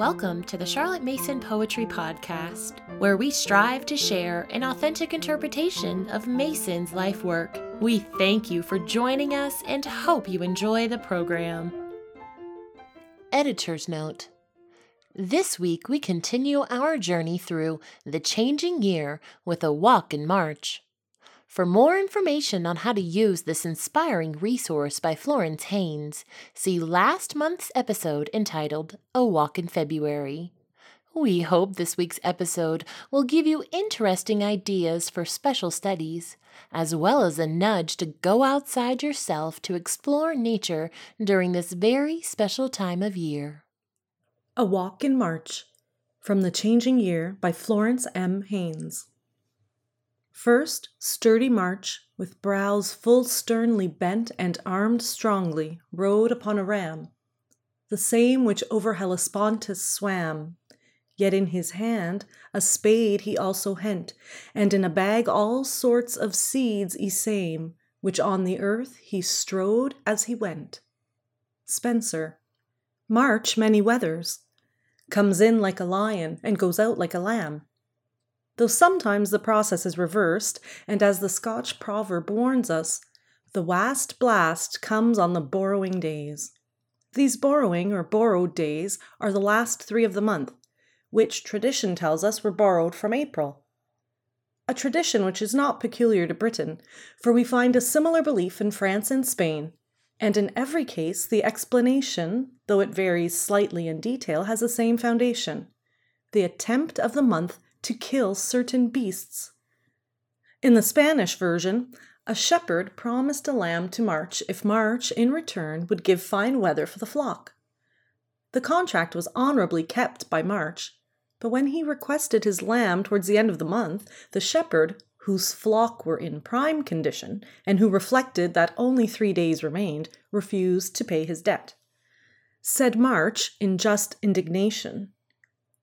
Welcome to the Charlotte Mason Poetry Podcast, where we strive to share an authentic interpretation of Mason's life work. We thank you for joining us and hope you enjoy the program. Editor's Note This week we continue our journey through The Changing Year with a walk in March. For more information on how to use this inspiring resource by Florence Haines, see last month's episode entitled A Walk in February. We hope this week's episode will give you interesting ideas for special studies, as well as a nudge to go outside yourself to explore nature during this very special time of year. A Walk in March from The Changing Year by Florence M. Haines. First, sturdy March, with brows full sternly bent and armed strongly, rode upon a ram, the same which over Hellespontus swam. Yet in his hand a spade he also hent, and in a bag all sorts of seeds y same, which on the earth he strode as he went. Spenser. March many weathers. Comes in like a lion and goes out like a lamb though sometimes the process is reversed, and as the Scotch proverb warns us, the wast blast comes on the borrowing days. These borrowing or borrowed days are the last three of the month, which tradition tells us were borrowed from April. A tradition which is not peculiar to Britain, for we find a similar belief in France and Spain, and in every case the explanation, though it varies slightly in detail, has the same foundation the attempt of the month to kill certain beasts. In the Spanish version, a shepherd promised a lamb to March if March, in return, would give fine weather for the flock. The contract was honorably kept by March, but when he requested his lamb towards the end of the month, the shepherd, whose flock were in prime condition, and who reflected that only three days remained, refused to pay his debt. Said March, in just indignation,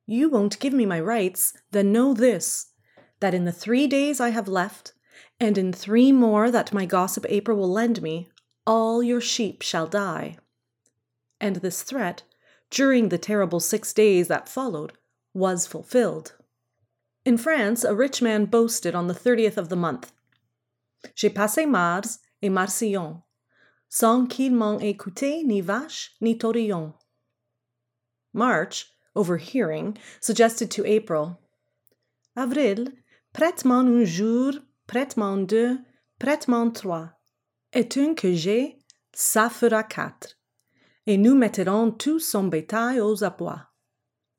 you won't give me my rights, then know this that in the three days I have left, and in three more that my gossip April will lend me, all your sheep shall die. And this threat, during the terrible six days that followed, was fulfilled. In France, a rich man boasted on the thirtieth of the month J'ai passé Mars et Marcillon, sans qu'il m'en écoute ni vache ni taurillon. March overhearing, suggested to April, Avril, prête-moi un jour, prête-moi deux, prête-moi trois. Et un que j'ai, ça fera quatre. Et nous mettrons tout son bétail aux abois.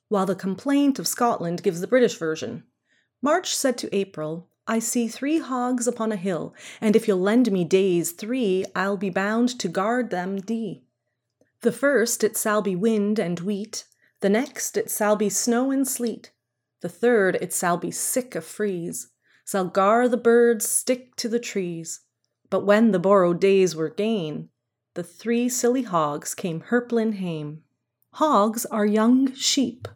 While the complaint of Scotland gives the British version. March said to April, I see three hogs upon a hill, and if you'll lend me days three, I'll be bound to guard them d. The first it shall be wind and wheat, the next it shall be snow and sleet. The third it shall be sick of freeze. Shall gar the birds stick to the trees. But when the borrowed days were gane, the three silly hogs came hirplin hame. Hogs are young sheep.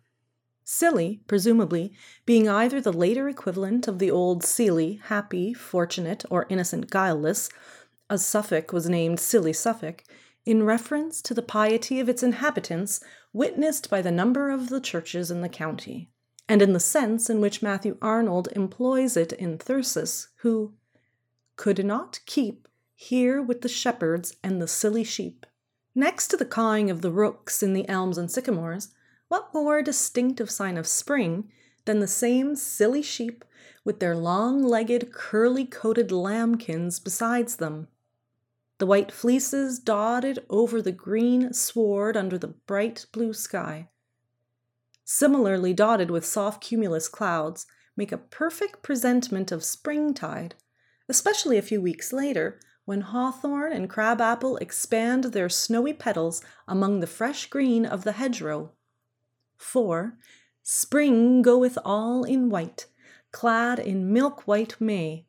Silly, presumably, being either the later equivalent of the old silly, happy, fortunate, or innocent, guileless, as Suffolk was named Silly Suffolk, in reference to the piety of its inhabitants witnessed by the number of the churches in the county, and in the sense in which Matthew Arnold employs it in Thyrsis, who could not keep here with the shepherds and the silly sheep. Next to the cawing of the rooks in the elms and sycamores, what more distinctive sign of spring than the same silly sheep with their long legged, curly coated lambkins besides them? The white fleeces dotted over the green sward under the bright blue sky. Similarly dotted with soft cumulus clouds, make a perfect presentment of springtide, especially a few weeks later when hawthorn and crabapple expand their snowy petals among the fresh green of the hedgerow. For spring goeth all in white, clad in milk white May,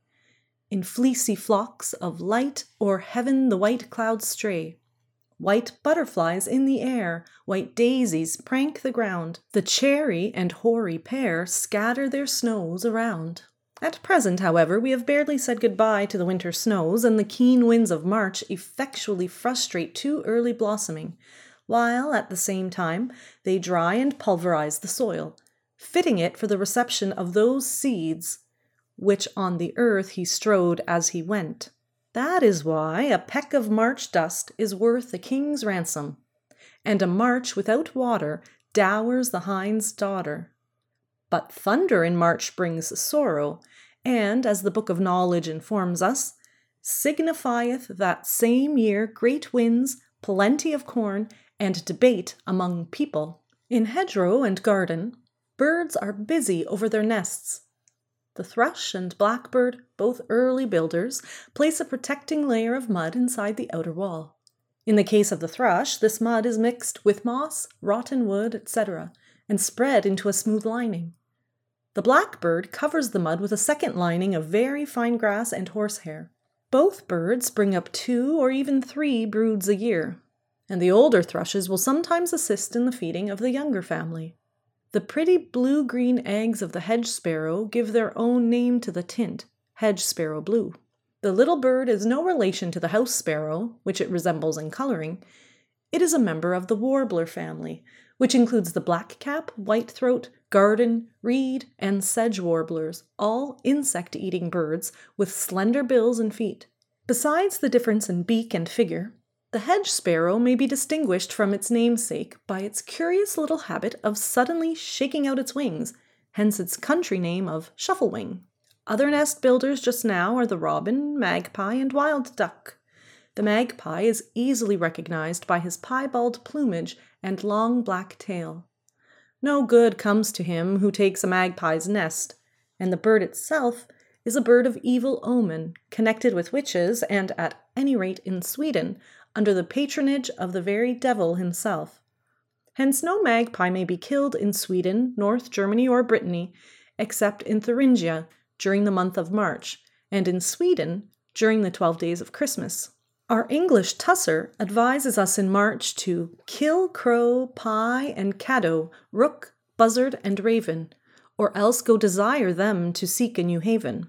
in fleecy flocks of light o'er heaven the white clouds stray. White butterflies in the air, white daisies prank the ground, the cherry and hoary pear scatter their snows around. At present, however, we have barely said good-bye to the winter snows, and the keen winds of March effectually frustrate too early blossoming, while at the same time they dry and pulverize the soil, fitting it for the reception of those seeds which on the earth he strode as he went. That is why a peck of March dust is worth a king's ransom, and a March without water dowers the hind's daughter. But thunder in March brings sorrow, and, as the Book of Knowledge informs us, signifieth that same year great winds, plenty of corn, and debate among people. In hedgerow and garden, birds are busy over their nests, the thrush and blackbird, both early builders, place a protecting layer of mud inside the outer wall. In the case of the thrush, this mud is mixed with moss, rotten wood, etc., and spread into a smooth lining. The blackbird covers the mud with a second lining of very fine grass and horsehair. Both birds bring up two or even three broods a year, and the older thrushes will sometimes assist in the feeding of the younger family. The pretty blue green eggs of the hedge sparrow give their own name to the tint, hedge sparrow blue. The little bird is no relation to the house sparrow, which it resembles in coloring. It is a member of the warbler family, which includes the blackcap, whitethroat, garden, reed, and sedge warblers, all insect eating birds with slender bills and feet. Besides the difference in beak and figure, the hedge sparrow may be distinguished from its namesake by its curious little habit of suddenly shaking out its wings, hence its country name of shufflewing. Other nest builders just now are the robin, magpie, and wild duck. The magpie is easily recognized by his piebald plumage and long black tail. No good comes to him who takes a magpie's nest, and the bird itself is a bird of evil omen, connected with witches, and, at any rate in Sweden, under the patronage of the very devil himself. Hence, no magpie may be killed in Sweden, North Germany, or Brittany, except in Thuringia during the month of March, and in Sweden during the twelve days of Christmas. Our English Tusser advises us in March to kill crow, pie, and caddo, rook, buzzard, and raven, or else go desire them to seek a new haven.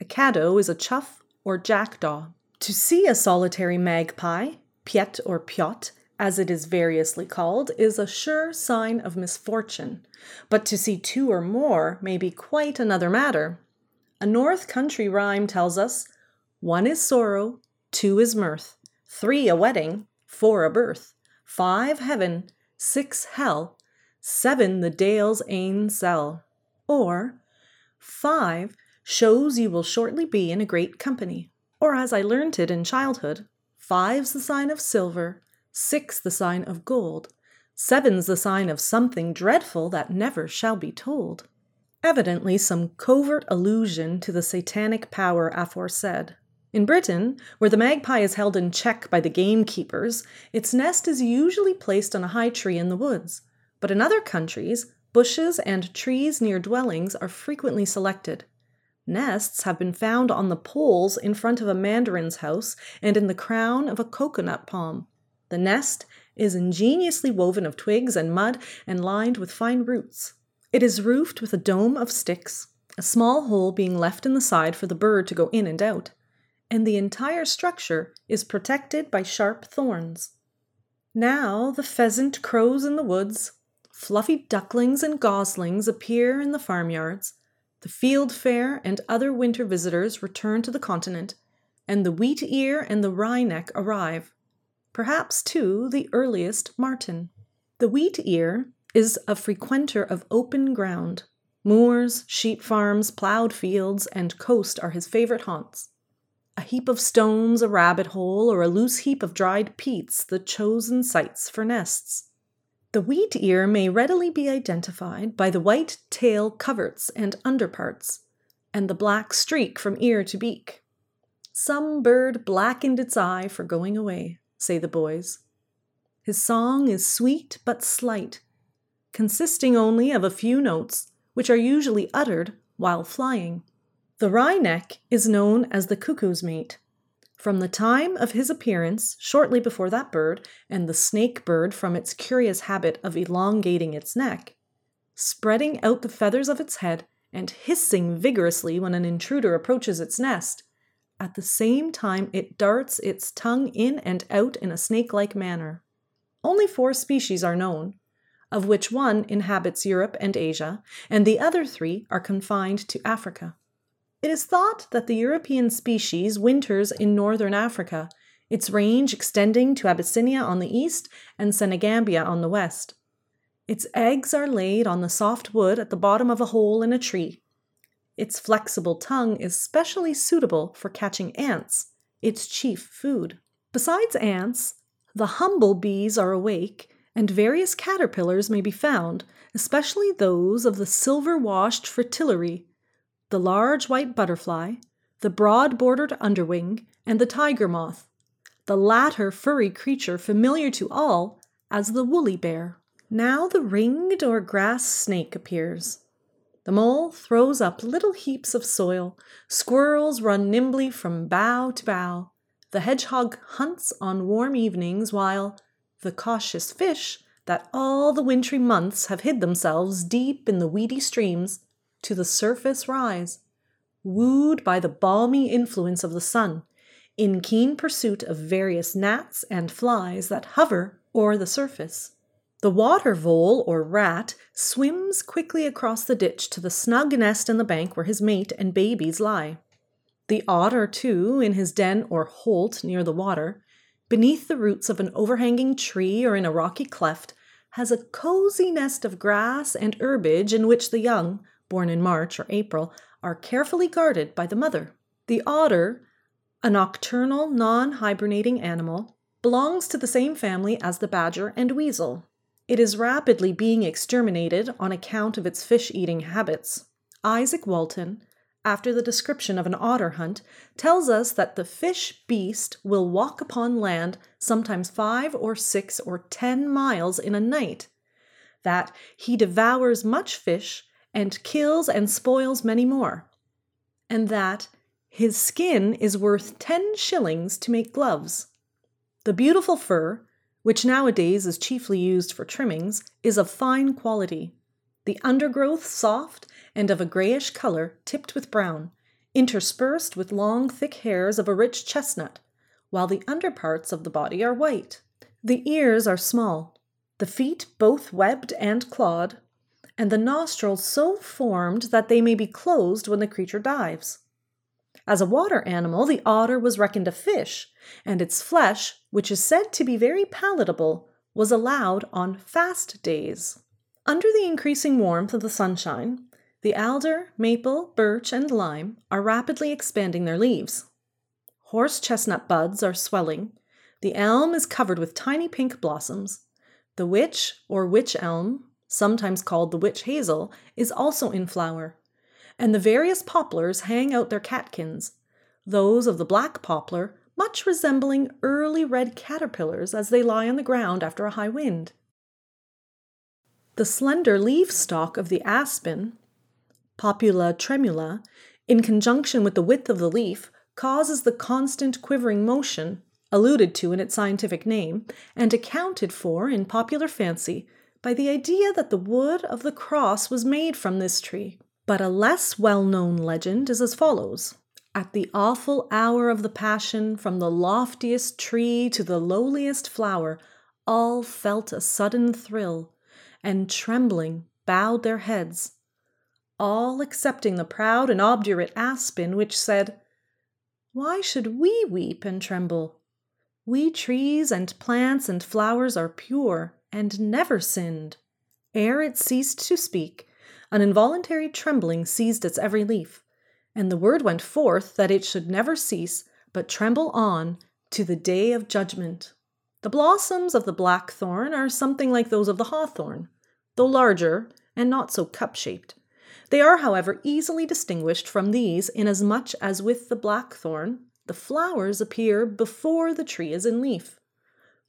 A caddo is a chough or jackdaw. To see a solitary magpie, piet or piot, as it is variously called, is a sure sign of misfortune, but to see two or more may be quite another matter. A North Country rhyme tells us one is sorrow, two is mirth, three a wedding, four a birth, five heaven, six hell, seven the dale's ain sell. Or five shows you will shortly be in a great company. Or as I learnt it in childhood, five's the sign of silver, six the sign of gold, seven's the sign of something dreadful that never shall be told. Evidently, some covert allusion to the satanic power aforesaid. In Britain, where the magpie is held in check by the gamekeepers, its nest is usually placed on a high tree in the woods. But in other countries, bushes and trees near dwellings are frequently selected. Nests have been found on the poles in front of a mandarin's house and in the crown of a coconut palm. The nest is ingeniously woven of twigs and mud and lined with fine roots. It is roofed with a dome of sticks, a small hole being left in the side for the bird to go in and out, and the entire structure is protected by sharp thorns. Now the pheasant crows in the woods, fluffy ducklings and goslings appear in the farmyards, the fieldfare and other winter visitors return to the continent, and the wheat ear and the wryneck arrive. Perhaps, too, the earliest martin. The wheat ear is a frequenter of open ground. Moors, sheep farms, ploughed fields, and coast are his favorite haunts. A heap of stones, a rabbit hole, or a loose heap of dried peats, the chosen sites for nests. The wheat ear may readily be identified by the white tail coverts and underparts, and the black streak from ear to beak. Some bird blackened its eye for going away, say the boys. His song is sweet but slight, consisting only of a few notes, which are usually uttered while flying. The wryneck is known as the cuckoo's mate, from the time of his appearance, shortly before that bird, and the snake bird from its curious habit of elongating its neck, spreading out the feathers of its head, and hissing vigorously when an intruder approaches its nest, at the same time it darts its tongue in and out in a snake like manner. only four species are known, of which one inhabits Europe and Asia, and the other three are confined to Africa. It is thought that the European species winters in northern Africa, its range extending to Abyssinia on the east and Senegambia on the west. Its eggs are laid on the soft wood at the bottom of a hole in a tree. Its flexible tongue is specially suitable for catching ants, its chief food. Besides ants, the humble bees are awake, and various caterpillars may be found, especially those of the silver washed fritillary, the large white butterfly, the broad bordered underwing, and the tiger moth, the latter furry creature familiar to all as the woolly bear. Now the ringed or grass snake appears. The mole throws up little heaps of soil. Squirrels run nimbly from bough to bough. The hedgehog hunts on warm evenings, while the cautious fish, that all the wintry months have hid themselves deep in the weedy streams, to the surface rise, wooed by the balmy influence of the sun, in keen pursuit of various gnats and flies that hover o'er the surface. The water vole or rat swims quickly across the ditch to the snug nest in the bank where his mate and babies lie. The otter, too, in his den or holt near the water, beneath the roots of an overhanging tree or in a rocky cleft, has a cozy nest of grass and herbage in which the young, born in March or April, are carefully guarded by the mother. The otter, a nocturnal, non hibernating animal, belongs to the same family as the badger and weasel. It is rapidly being exterminated on account of its fish eating habits. Izaak Walton, after the description of an otter hunt, tells us that the fish beast will walk upon land sometimes five or six or ten miles in a night, that he devours much fish and kills and spoils many more, and that his skin is worth ten shillings to make gloves. The beautiful fur, which nowadays is chiefly used for trimmings, is of fine quality. The undergrowth soft and of a grayish color tipped with brown, interspersed with long thick hairs of a rich chestnut, while the underparts of the body are white. The ears are small, the feet both webbed and clawed, and the nostrils so formed that they may be closed when the creature dives. As a water animal, the otter was reckoned a fish, and its flesh, which is said to be very palatable, was allowed on fast days. Under the increasing warmth of the sunshine, the alder, maple, birch, and lime are rapidly expanding their leaves. Horse chestnut buds are swelling. The elm is covered with tiny pink blossoms. The witch or witch elm, sometimes called the witch hazel, is also in flower and the various poplars hang out their catkins, those of the black poplar much resembling early red caterpillars as they lie on the ground after a high wind. The slender leaf stalk of the aspen, Populus tremula, in conjunction with the width of the leaf, causes the constant quivering motion alluded to in its scientific name, and accounted for in popular fancy by the idea that the wood of the cross was made from this tree. But a less well known legend is as follows At the awful hour of the Passion, from the loftiest tree to the lowliest flower, all felt a sudden thrill, and trembling bowed their heads, all excepting the proud and obdurate aspen, which said, Why should we weep and tremble? We trees and plants and flowers are pure and never sinned. Ere it ceased to speak, an involuntary trembling seized its every leaf, and the word went forth that it should never cease, but tremble on to the day of judgment. The blossoms of the blackthorn are something like those of the hawthorn, though larger and not so cup shaped. They are, however, easily distinguished from these, inasmuch as with the blackthorn the flowers appear before the tree is in leaf.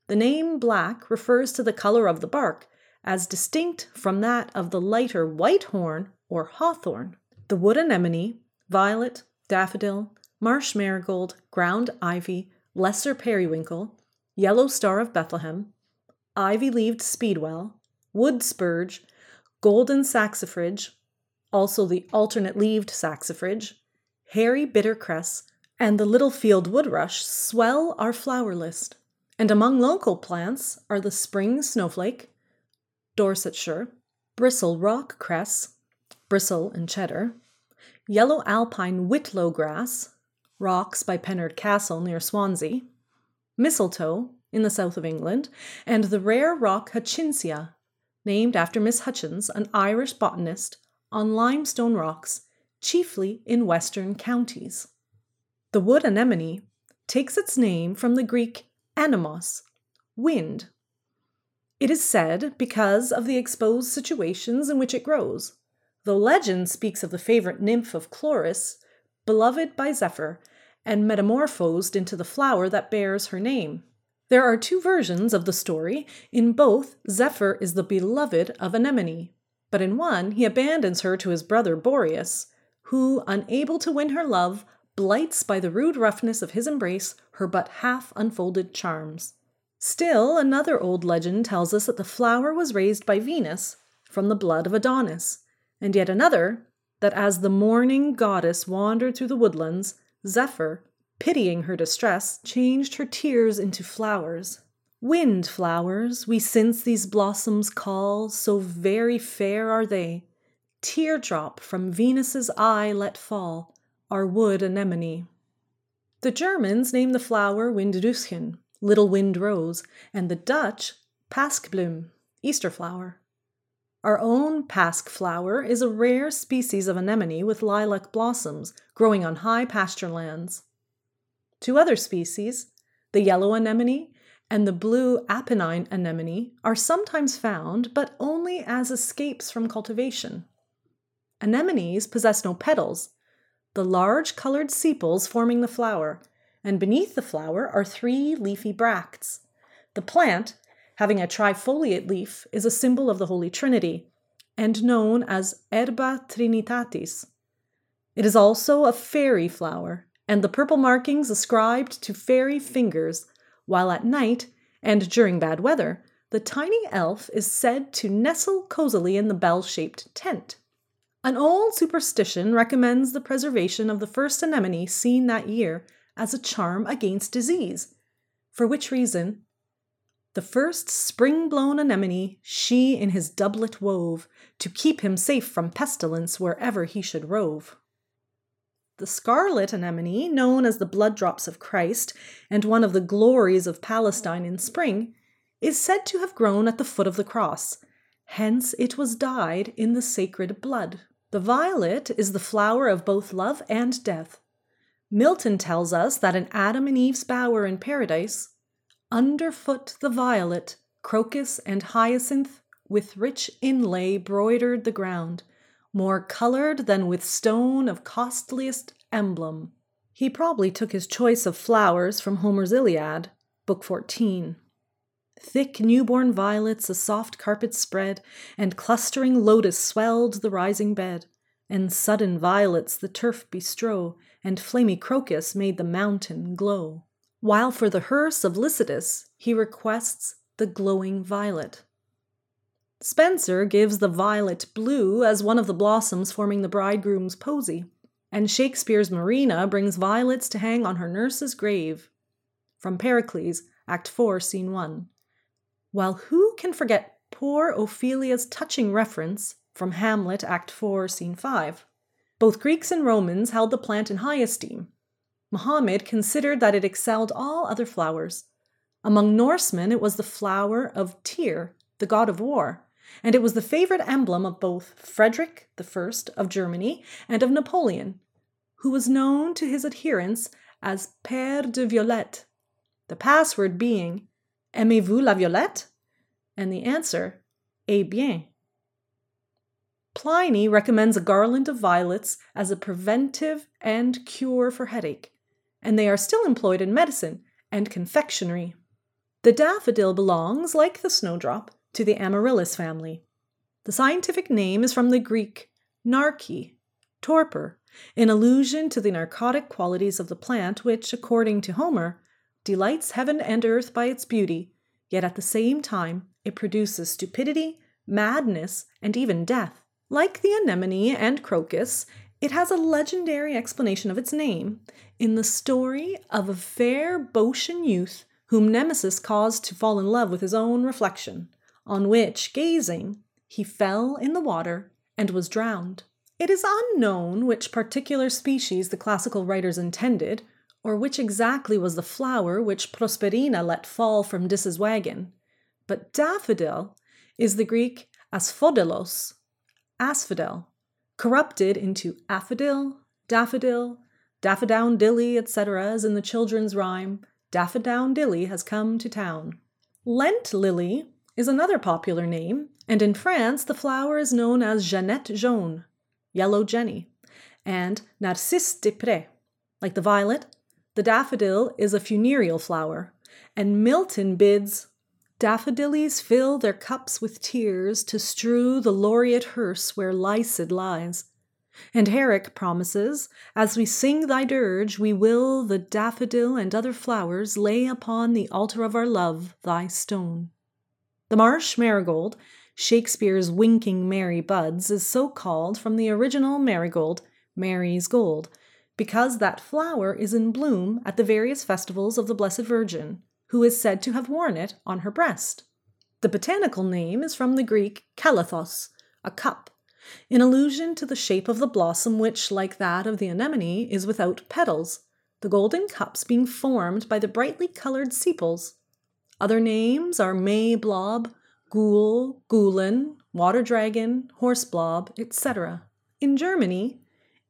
The name black refers to the color of the bark, as distinct from that of the lighter white horn or hawthorn. The wood anemone, violet, daffodil, marsh marigold, ground ivy, lesser periwinkle, yellow star of Bethlehem, ivy leaved speedwell, wood spurge, golden saxifrage, also the alternate leaved saxifrage, hairy bittercress, and the little field woodrush swell our flower list. And among local plants are the spring snowflake, Dorsetshire, Bristol rock cress, Bristol and cheddar, yellow alpine whitlow grass, rocks by Pennard Castle near Swansea, mistletoe in the south of England, and the rare rock Hutchinsia, named after Miss Hutchins, an Irish botanist, on limestone rocks, chiefly in western counties. The wood anemone takes its name from the Greek anemos, wind. It is said because of the exposed situations in which it grows, though legend speaks of the favorite nymph of Chloris, beloved by Zephyr, and metamorphosed into the flower that bears her name. There are two versions of the story. In both, Zephyr is the beloved of Anemone, but in one, he abandons her to his brother Boreas, who, unable to win her love, blights by the rude roughness of his embrace her but half unfolded charms. Still, another old legend tells us that the flower was raised by Venus from the blood of Adonis, and yet another that as the mourning goddess wandered through the woodlands, Zephyr, pitying her distress, changed her tears into flowers. Wind flowers, we since these blossoms call, so very fair are they. Teardrop from Venus's eye let fall, our wood anemone. The Germans name the flower Windröschen, little wind rose, and the Dutch Paskbloem, Easter flower. Our own Pask flower is a rare species of anemone with lilac blossoms growing on high pasture lands. Two other species, the yellow anemone and the blue Apennine anemone, are sometimes found, but only as escapes from cultivation. Anemones possess no petals, the large colored sepals forming the flower, and beneath the flower are three leafy bracts. The plant, having a trifoliate leaf, is a symbol of the Holy Trinity and known as Erba Trinitatis. It is also a fairy flower, and the purple markings ascribed to fairy fingers, while at night and during bad weather, the tiny elf is said to nestle cozily in the bell shaped tent. An old superstition recommends the preservation of the first anemone seen that year as a charm against disease, for which reason the first spring blown anemone she in his doublet wove to keep him safe from pestilence wherever he should rove. The scarlet anemone, known as the blood drops of Christ and one of the glories of Palestine in spring, is said to have grown at the foot of the cross. Hence it was dyed in the sacred blood. The violet is the flower of both love and death. Milton tells us that in Adam and Eve's bower in paradise, underfoot the violet, crocus, and hyacinth with rich inlay broidered the ground more colored than with stone of costliest emblem. He probably took his choice of flowers from Homer's Iliad, Book 14. Thick newborn violets a soft carpet spread, and clustering lotus swelled the rising bed, and sudden violets the turf bestrow, and flamy crocus made the mountain glow. While for the hearse of Lycidas he requests the glowing violet. Spenser gives the violet blue as one of the blossoms forming the bridegroom's posy, and Shakespeare's Marina brings violets to hang on her nurse's grave. From Pericles, Act 4, Scene 1. While who can forget poor Ophelia's touching reference from Hamlet, Act 4, Scene 5? Both Greeks and Romans held the plant in high esteem. Muhammad considered that it excelled all other flowers. Among Norsemen, it was the flower of Tyr, the god of war and it was the favorite emblem of both Frederick I of Germany and of Napoleon, who was known to his adherents as Père de Violette, the password being Aimez-vous la violette? and the answer Eh bien. Pliny recommends a garland of violets as a preventive and cure for headache, and they are still employed in medicine and confectionery. The daffodil belongs, like the snowdrop, to the Amaryllis family. The scientific name is from the Greek narke, torpor, in allusion to the narcotic qualities of the plant, which, according to Homer, delights heaven and earth by its beauty, yet at the same time it produces stupidity, madness, and even death. Like the anemone and crocus, it has a legendary explanation of its name in the story of a fair Boeotian youth whom Nemesis caused to fall in love with his own reflection, on which, gazing, he fell in the water and was drowned. It is unknown which particular species the classical writers intended, or which exactly was the flower which Prosperina let fall from Dis's wagon, but daffodil is the Greek asphodelos, asphodel, corrupted into affodil, daffodil, daffodowndilly, etc., as in the children's rhyme, Daffodowndilly has come to town. Lent lily is another popular name, and in France the flower is known as Jeannette jaune, yellow Jenny, and Narcisse des Prés. Like the violet, the daffodil is a funereal flower, and Milton bids Daffodillies fill their cups with tears to strew the laureate hearse where Lycid lies. And Herrick promises, As we sing thy dirge, we will the daffodil and other flowers lay upon the altar of our love, thy stone. The marsh marigold, Shakespeare's winking Mary buds, is so called from the original marigold, Mary's gold, because that flower is in bloom at the various festivals of the Blessed Virgin, who is said to have worn it on her breast. The botanical name is from the Greek kalathos, a cup, in allusion to the shape of the blossom, which, like that of the anemone, is without petals, the golden cups being formed by the brightly colored sepals. Other names are May blob, ghoul, goulin, water dragon, horse blob, etc. In Germany,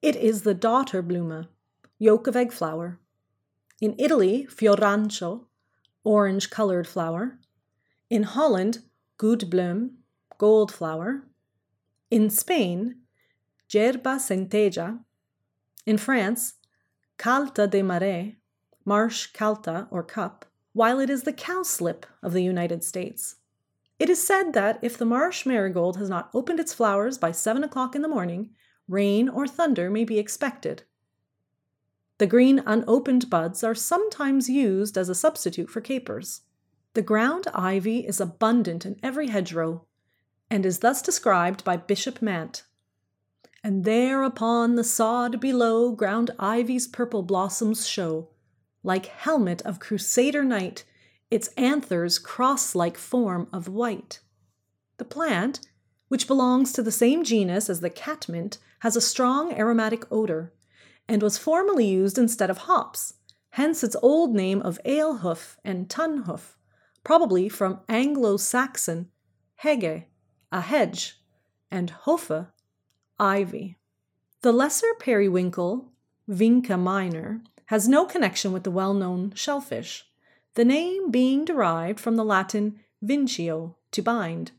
it is the Dotterblume, yolk of egg flower. In Italy, Fiorancio, orange colored flower. In Holland, Goudbloem, gold flower. In Spain, Gerba centeja. In France, Calta de Marais, marsh calta or cup, while it is the cowslip of the United States. It is said that if the marsh marigold has not opened its flowers by seven o'clock in the morning, rain or thunder may be expected. The green unopened buds are sometimes used as a substitute for capers. The ground ivy is abundant in every hedgerow, and is thus described by Bishop Mant. And there upon the sod below ground ivy's purple blossoms show, like helmet of crusader knight, its anthers cross like form of white. The plant, which belongs to the same genus as the catmint, has a strong aromatic odor, and was formerly used instead of hops, hence its old name of alehoof and tunhoof, probably from Anglo Saxon hege, a hedge, and hofe, ivy. The lesser periwinkle, Vinca minor, has no connection with the well known shellfish, the name being derived from the Latin vincio, to bind,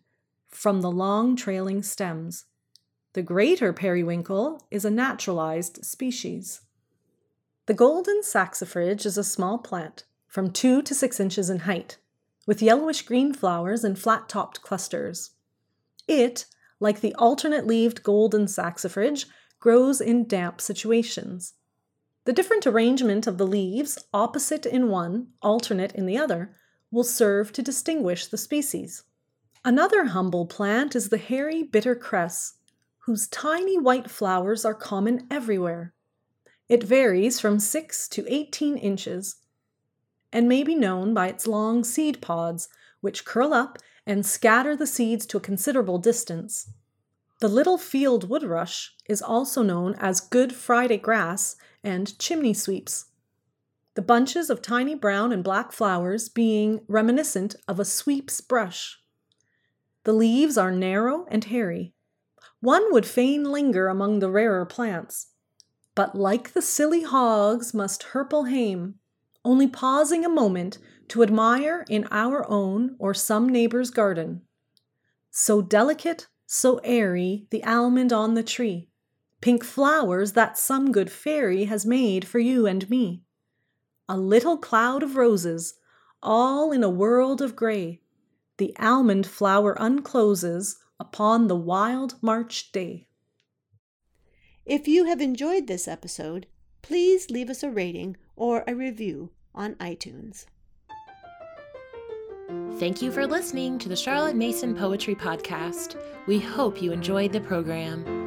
from the long trailing stems. The greater periwinkle is a naturalized species. The golden saxifrage is a small plant, from two to six inches in height, with yellowish green flowers and flat topped clusters. It, like the alternate leaved golden saxifrage, grows in damp situations. The different arrangement of the leaves, opposite in one, alternate in the other, will serve to distinguish the species. Another humble plant is the hairy bitter cress, whose tiny white flowers are common everywhere. It varies from 6 to 18 inches and may be known by its long seed pods, which curl up and scatter the seeds to a considerable distance. The little field woodrush is also known as Good Friday grass and chimney sweeps. The bunches of tiny brown and black flowers being reminiscent of a sweep's brush. The leaves are narrow and hairy. One would fain linger among the rarer plants, but like the silly hogs must herple hame, only pausing a moment to admire in our own or some neighbor's garden. So delicate, so airy, the almond on the tree, pink flowers that some good fairy has made for you and me. A little cloud of roses, all in a world of gray, the almond flower uncloses upon the wild March day. If you have enjoyed this episode, please leave us a rating or a review on iTunes. Thank you for listening to the Charlotte Mason Poetry Podcast. We hope you enjoyed the program.